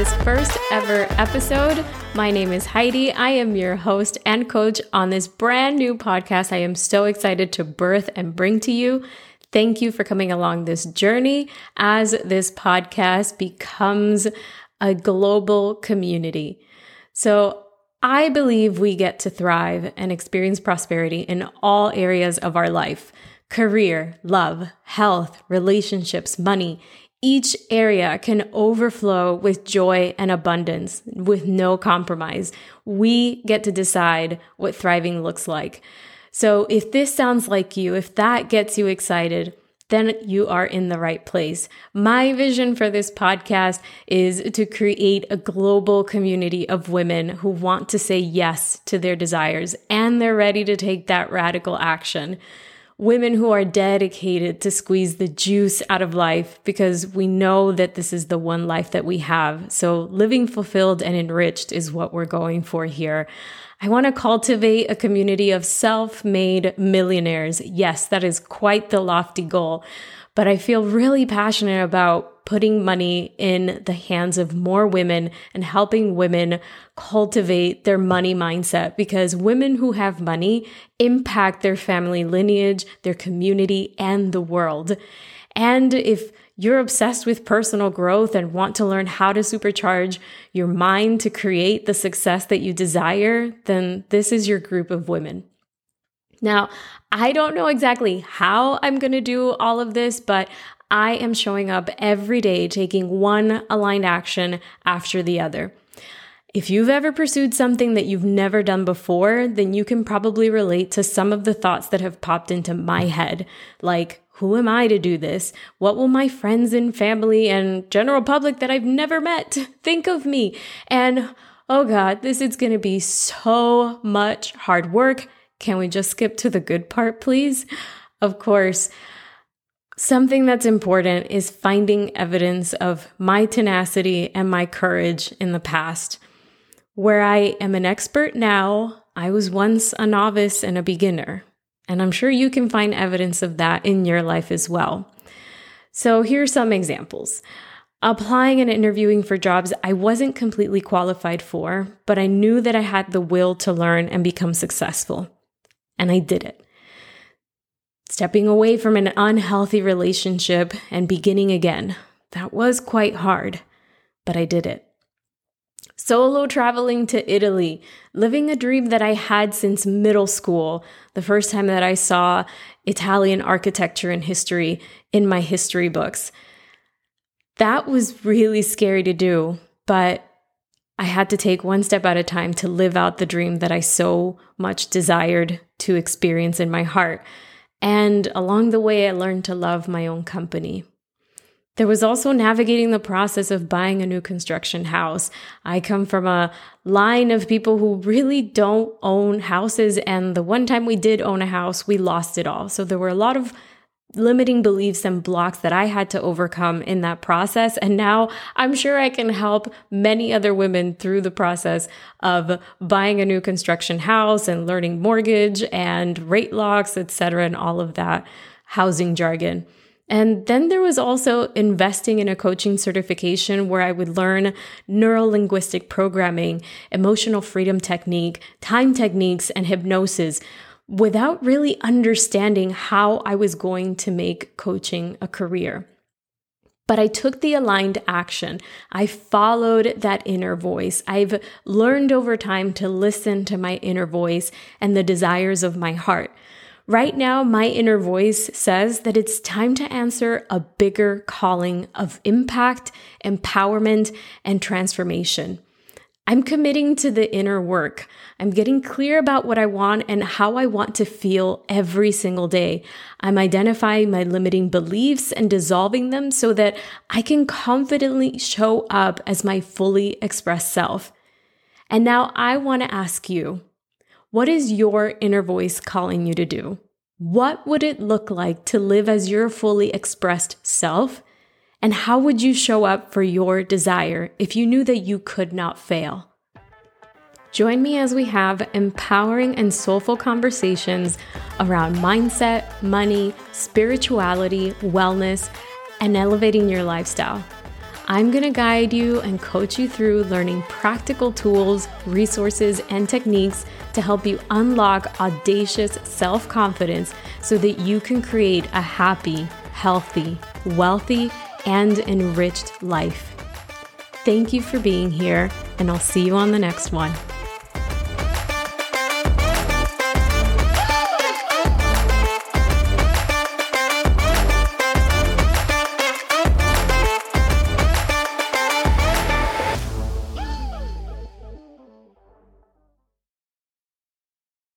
this first ever episode. My name is Heidi. I am your host and coach on this brand new podcast I am so excited to birth and bring to you. Thank you for coming along this journey as this podcast becomes a global community. So, I believe we get to thrive and experience prosperity in all areas of our life career, love, health, relationships, money. Each area can overflow with joy and abundance with no compromise. We get to decide what thriving looks like. So if this sounds like you, if that gets you excited, then you are in the right place. My vision for this podcast is to create a global community of women who want to say yes to their desires and they're ready to take that radical action women who are dedicated to squeeze the juice out of life because we know that this is the one life that we have. So living fulfilled and enriched is what we're going for here. I want to cultivate a community of self made millionaires. Yes, that is quite the lofty goal, but I feel really passionate about putting money in the hands of more women and helping women cultivate their money mindset because women who have money impact their family lineage, their community, and the world. And if you're obsessed with personal growth and want to learn how to supercharge your mind to create the success that you desire, then this is your group of women. Now, I don't know exactly how I'm going to do all of this, but I am showing up every day taking one aligned action after the other. If you've ever pursued something that you've never done before, then you can probably relate to some of the thoughts that have popped into my head, like, who am I to do this? What will my friends and family and general public that I've never met think of me? And oh God, this is going to be so much hard work. Can we just skip to the good part, please? Of course. Something that's important is finding evidence of my tenacity and my courage in the past. Where I am an expert now, I was once a novice and a beginner. And I'm sure you can find evidence of that in your life as well. So here are some examples. Applying and interviewing for jobs I wasn't completely qualified for, but I knew that I had the will to learn and become successful. And I did it stepping away from an unhealthy relationship and beginning again. That was quite hard, but I did it. Solo traveling to Italy, living a dream that I had since middle school, the first time that I saw Italian architecture and history in my history books. That was really scary to do, but I had to take one step at a time to live out the dream that I so much desired to experience in my heart. And along the way, I learned to love my own company. There was also navigating the process of buying a new construction house. I come from a line of people who really don't own houses. And the one time we did own a house, we lost it all. So there were a lot of limiting beliefs and blocks that I had to overcome in that process. And now I'm sure I can help many other women through the process of buying a new construction house and learning mortgage and rate locks, etc., and all of that housing jargon. And then there was also investing in a coaching certification where I would learn neuro linguistic programming, emotional freedom technique, time techniques, and hypnosis without really understanding how I was going to make coaching a career. But I took the aligned action. I followed that inner voice. I've learned over time to listen to my inner voice and the desires of my heart. Right now, my inner voice says that it's time to answer a bigger calling of impact, empowerment, and transformation. I'm committing to the inner work. I'm getting clear about what I want and how I want to feel every single day. I'm identifying my limiting beliefs and dissolving them so that I can confidently show up as my fully expressed self. And now I want to ask you, what is your inner voice calling you to do? What would it look like to live as your fully expressed self? And how would you show up for your desire if you knew that you could not fail? Join me as we have empowering and soulful conversations around mindset, money, spirituality, wellness, and elevating your lifestyle. I'm going to guide you and coach you through learning practical tools, resources, and techniques to help you unlock audacious self confidence so that you can create a happy, healthy, wealthy, and enriched life. Thank you for being here, and I'll see you on the next one.